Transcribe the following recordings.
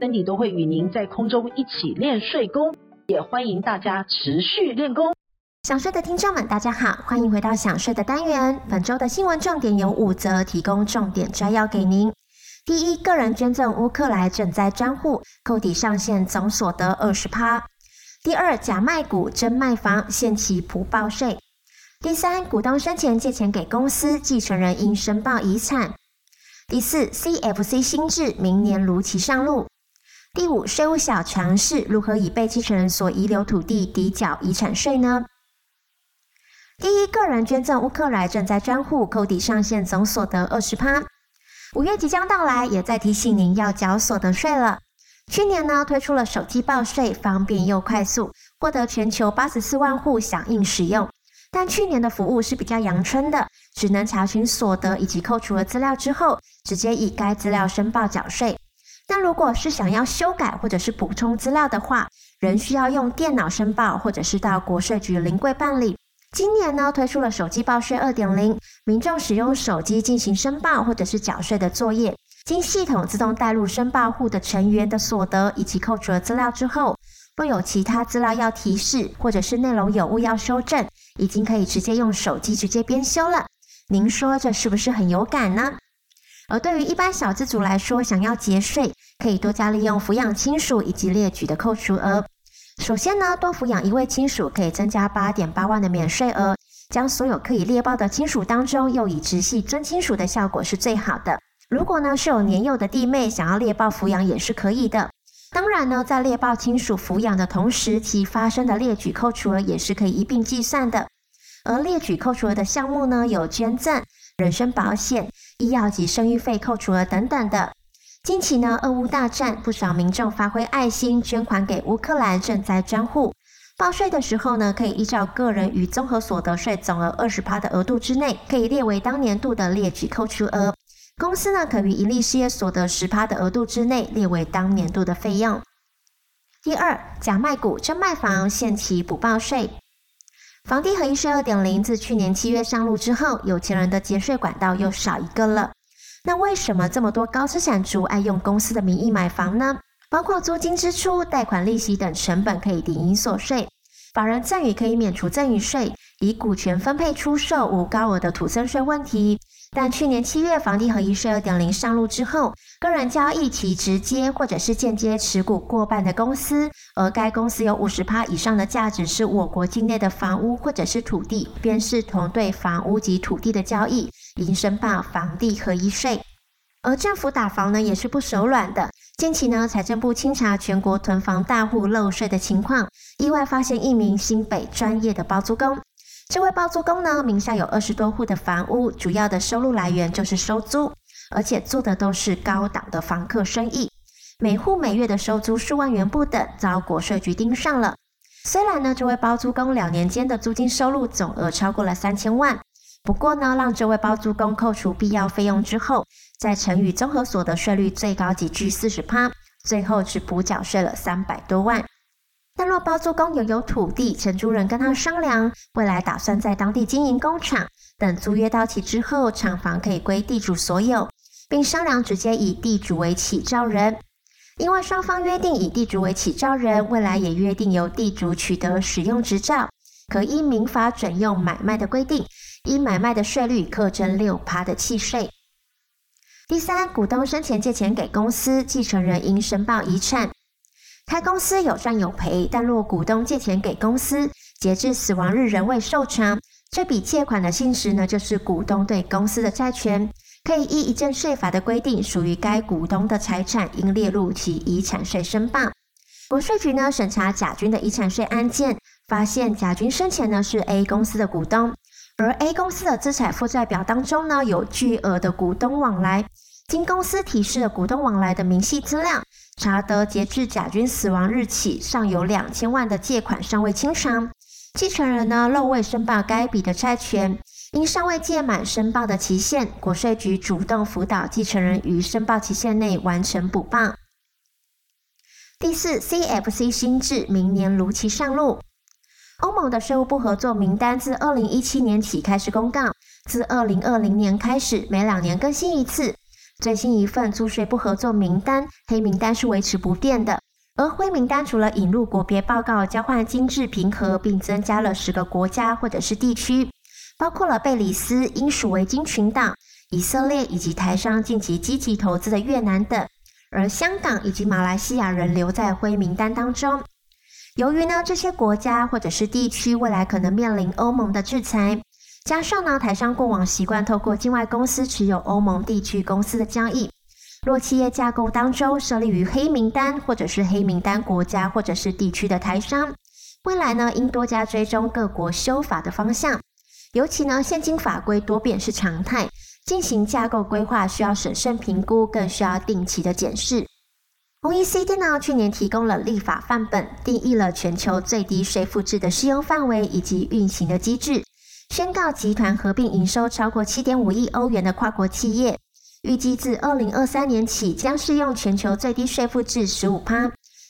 ，Cindy 都会与您在空中一起练睡功，也欢迎大家持续练功。想睡的听众们，大家好，欢迎回到想睡的单元。本周的新闻重点有五则，提供重点摘要给您。第一，个人捐赠乌克兰赈灾专户，扣抵上限总所得二十趴。第二，假卖股真卖房，限期补报税。第三，股东生前借钱给公司，继承人应申报遗产。第四，CFC 新制明年如期上路。第五，税务小常识，如何以被继承人所遗留土地抵缴遗产税呢？第一，个人捐赠乌克兰賑灾专户，扣抵上限总所得二十趴。五月即将到来，也在提醒您要缴所得税了。去年呢，推出了手机报税，方便又快速，获得全球八十四万户响应使用。但去年的服务是比较阳春的，只能查询所得以及扣除的资料之后，直接以该资料申报缴税。但如果是想要修改或者是补充资料的话，仍需要用电脑申报，或者是到国税局临柜办理。今年呢，推出了手机报税二点零，民众使用手机进行申报或者是缴税的作业，经系统自动带入申报户的成员的所得以及扣除的资料之后，若有其他资料要提示，或者是内容有误要修正。已经可以直接用手机直接编修了，您说这是不是很有感呢？而对于一般小资族来说，想要节税，可以多加利用抚养亲属以及列举的扣除额。首先呢，多抚养一位亲属可以增加八点八万的免税额，将所有可以列报的亲属当中，又以直系尊亲属的效果是最好的。如果呢是有年幼的弟妹想要列报抚养也是可以的。当然呢，在列报亲属抚养的同时，其发生的列举扣除额也是可以一并计算的。而列举扣除额的项目呢，有捐赠、人身保险、医药及生育费扣除额等等的。近期呢，俄乌大战，不少民众发挥爱心，捐款给乌克兰赈灾专户。报税的时候呢，可以依照个人与综合所得税总额二十趴的额度之内，可以列为当年度的列举扣除额。公司呢，可于营利事业所得十趴的额度之内列为当年度的费用。第二，假卖股真卖房，限期补报税。房地合一税二点零自去年七月上路之后，有钱人的节税管道又少一个了。那为什么这么多高资产族爱用公司的名义买房呢？包括租金支出、贷款利息等成本可以抵营所税，法人赠与可以免除赠与税，以股权分配出售无高额的土增税问题。但去年七月房地合一税二点零上路之后，个人交易其直接或者是间接持股过半的公司，而该公司有五十趴以上的价值是我国境内的房屋或者是土地，便视同对房屋及土地的交易，应申报房地合一税。而政府打房呢也是不手软的，近期呢财政部清查全国囤房大户漏税的情况，意外发现一名新北专业的包租公。这位包租公呢，名下有二十多户的房屋，主要的收入来源就是收租，而且做的都是高档的房客生意，每户每月的收租数万元不等，遭国税局盯上了。虽然呢，这位包租公两年间的租金收入总额超过了三千万，不过呢，让这位包租公扣除必要费用之后，再乘以综合所得税率最高级距四十趴，最后只补缴税了三百多万。但若包租公拥有土地，承租人跟他商量，未来打算在当地经营工厂，等租约到期之后，厂房可以归地主所有，并商量直接以地主为起造人。因为双方约定以地主为起造人，未来也约定由地主取得使用执照，可依民法准用买卖的规定，依买卖的税率课征六趴的契税。第三，股东生前借钱给公司，继承人应申报遗产。开公司有赚有赔，但若股东借钱给公司，截至死亡日仍未受偿，这笔借款的性质呢，就是股东对公司的债权，可以依遗赠税法的规定，属于该股东的财产，应列入其遗产税申报。国税局呢审查甲军的遗产税案件，发现甲军生前呢是 A 公司的股东，而 A 公司的资产负债表当中呢有巨额的股东往来，经公司提示了股东往来的明细资料。查得截至甲君死亡日起，尚有两千万的借款尚未清偿。继承人呢，漏未申报该笔的债权，因尚未届满申报的期限，国税局主动辅导继承人于申报期限内完成补报。第四，CFC 新制明年如期上路。欧盟的税务不合作名单自二零一七年起开始公告，自二零二零年开始，每两年更新一次。最新一份租税不合作名单黑名单是维持不变的，而灰名单除了引入国别报告交换机制平和，并增加了十个国家或者是地区，包括了贝里斯、英属维京群岛、以色列以及台商近期积极投资的越南等，而香港以及马来西亚仍留在灰名单当中。由于呢，这些国家或者是地区未来可能面临欧盟的制裁。加上呢，台商过往习惯透过境外公司持有欧盟地区公司的交易，若企业架构当中设立于黑名单或者是黑名单国家或者是地区的台商，未来呢应多加追踪各国修法的方向，尤其呢现今法规多变是常态，进行架构规划需要审慎评估，更需要定期的检视。OECD 呢去年提供了立法范本，定义了全球最低税负制的适用范围以及运行的机制。宣告集团合并营收超过七点五亿欧元的跨国企业，预计自二零二三年起将适用全球最低税负制十五趴。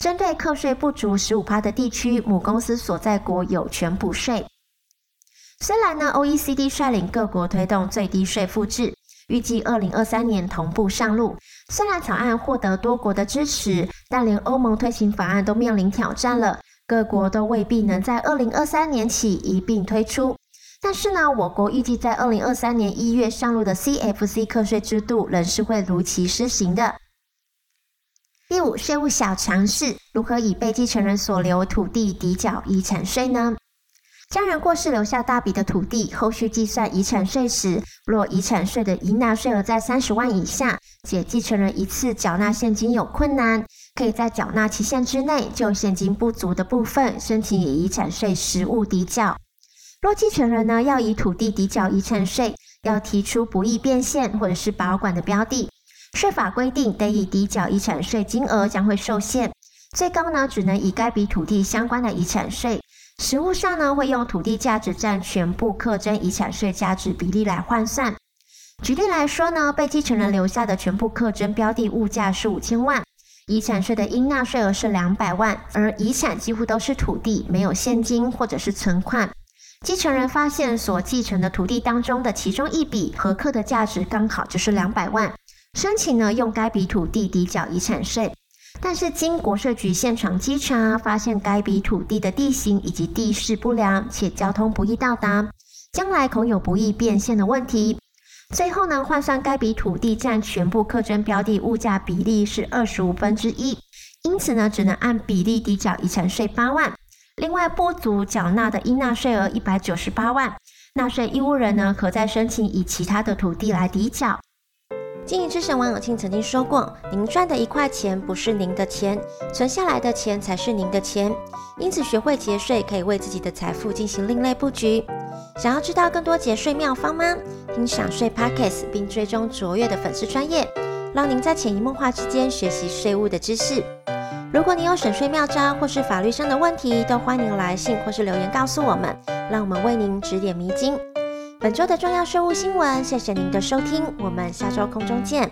针对课税不足十五趴的地区，母公司所在国有权补税。虽然呢，OECD 率领各国推动最低税负制，预计二零二三年同步上路。虽然草案获得多国的支持，但连欧盟推行法案都面临挑战了，各国都未必能在二零二三年起一并推出。但是呢，我国预计在二零二三年一月上路的 CFC 课税制度仍是会如期施行的。第五，税务小常识：如何以被继承人所留土地抵缴遗产税呢？家人过世留下大笔的土地，后续计算遗产税时，若遗产税的应纳税额在三十万以下，且继承人一次缴纳现金有困难，可以在缴纳期限之内就现金不足的部分申请以遗产税实物抵缴。若继承人呢要以土地抵缴遗产税，要提出不易变现或者是保管的标的，税法规定得以抵缴遗产税金额将会受限，最高呢只能以该笔土地相关的遗产税。实务上呢会用土地价值占全部课征遗产税价值比例来换算。举例来说呢，被继承人留下的全部课征标的物价是五千万，遗产税的应纳税额是两百万，而遗产几乎都是土地，没有现金或者是存款。继承人发现所继承的土地当中的其中一笔合课的价值刚好就是两百万，申请呢用该笔土地抵缴遗产税，但是经国税局现场稽查，发现该笔土地的地形以及地势不良，且交通不易到达，将来恐有不易变现的问题。最后呢换算该笔土地占全部课征标的物价比例是二十五分之一，因此呢只能按比例抵缴遗产税八万。另外，不足缴纳的应纳税额一百九十八万，纳税义务人呢，可再申请以其他的土地来抵缴。经营之神王永庆曾经说过：“您赚的一块钱不是您的钱，存下来的钱才是您的钱。因此，学会节税可以为自己的财富进行另类布局。想要知道更多节税妙方吗？听享税 Podcast 并追踪卓越的粉丝专业，让您在潜移默化之间学习税务的知识。”如果你有省税妙招或是法律上的问题，都欢迎来信或是留言告诉我们，让我们为您指点迷津。本周的重要税务新闻，谢谢您的收听，我们下周空中见。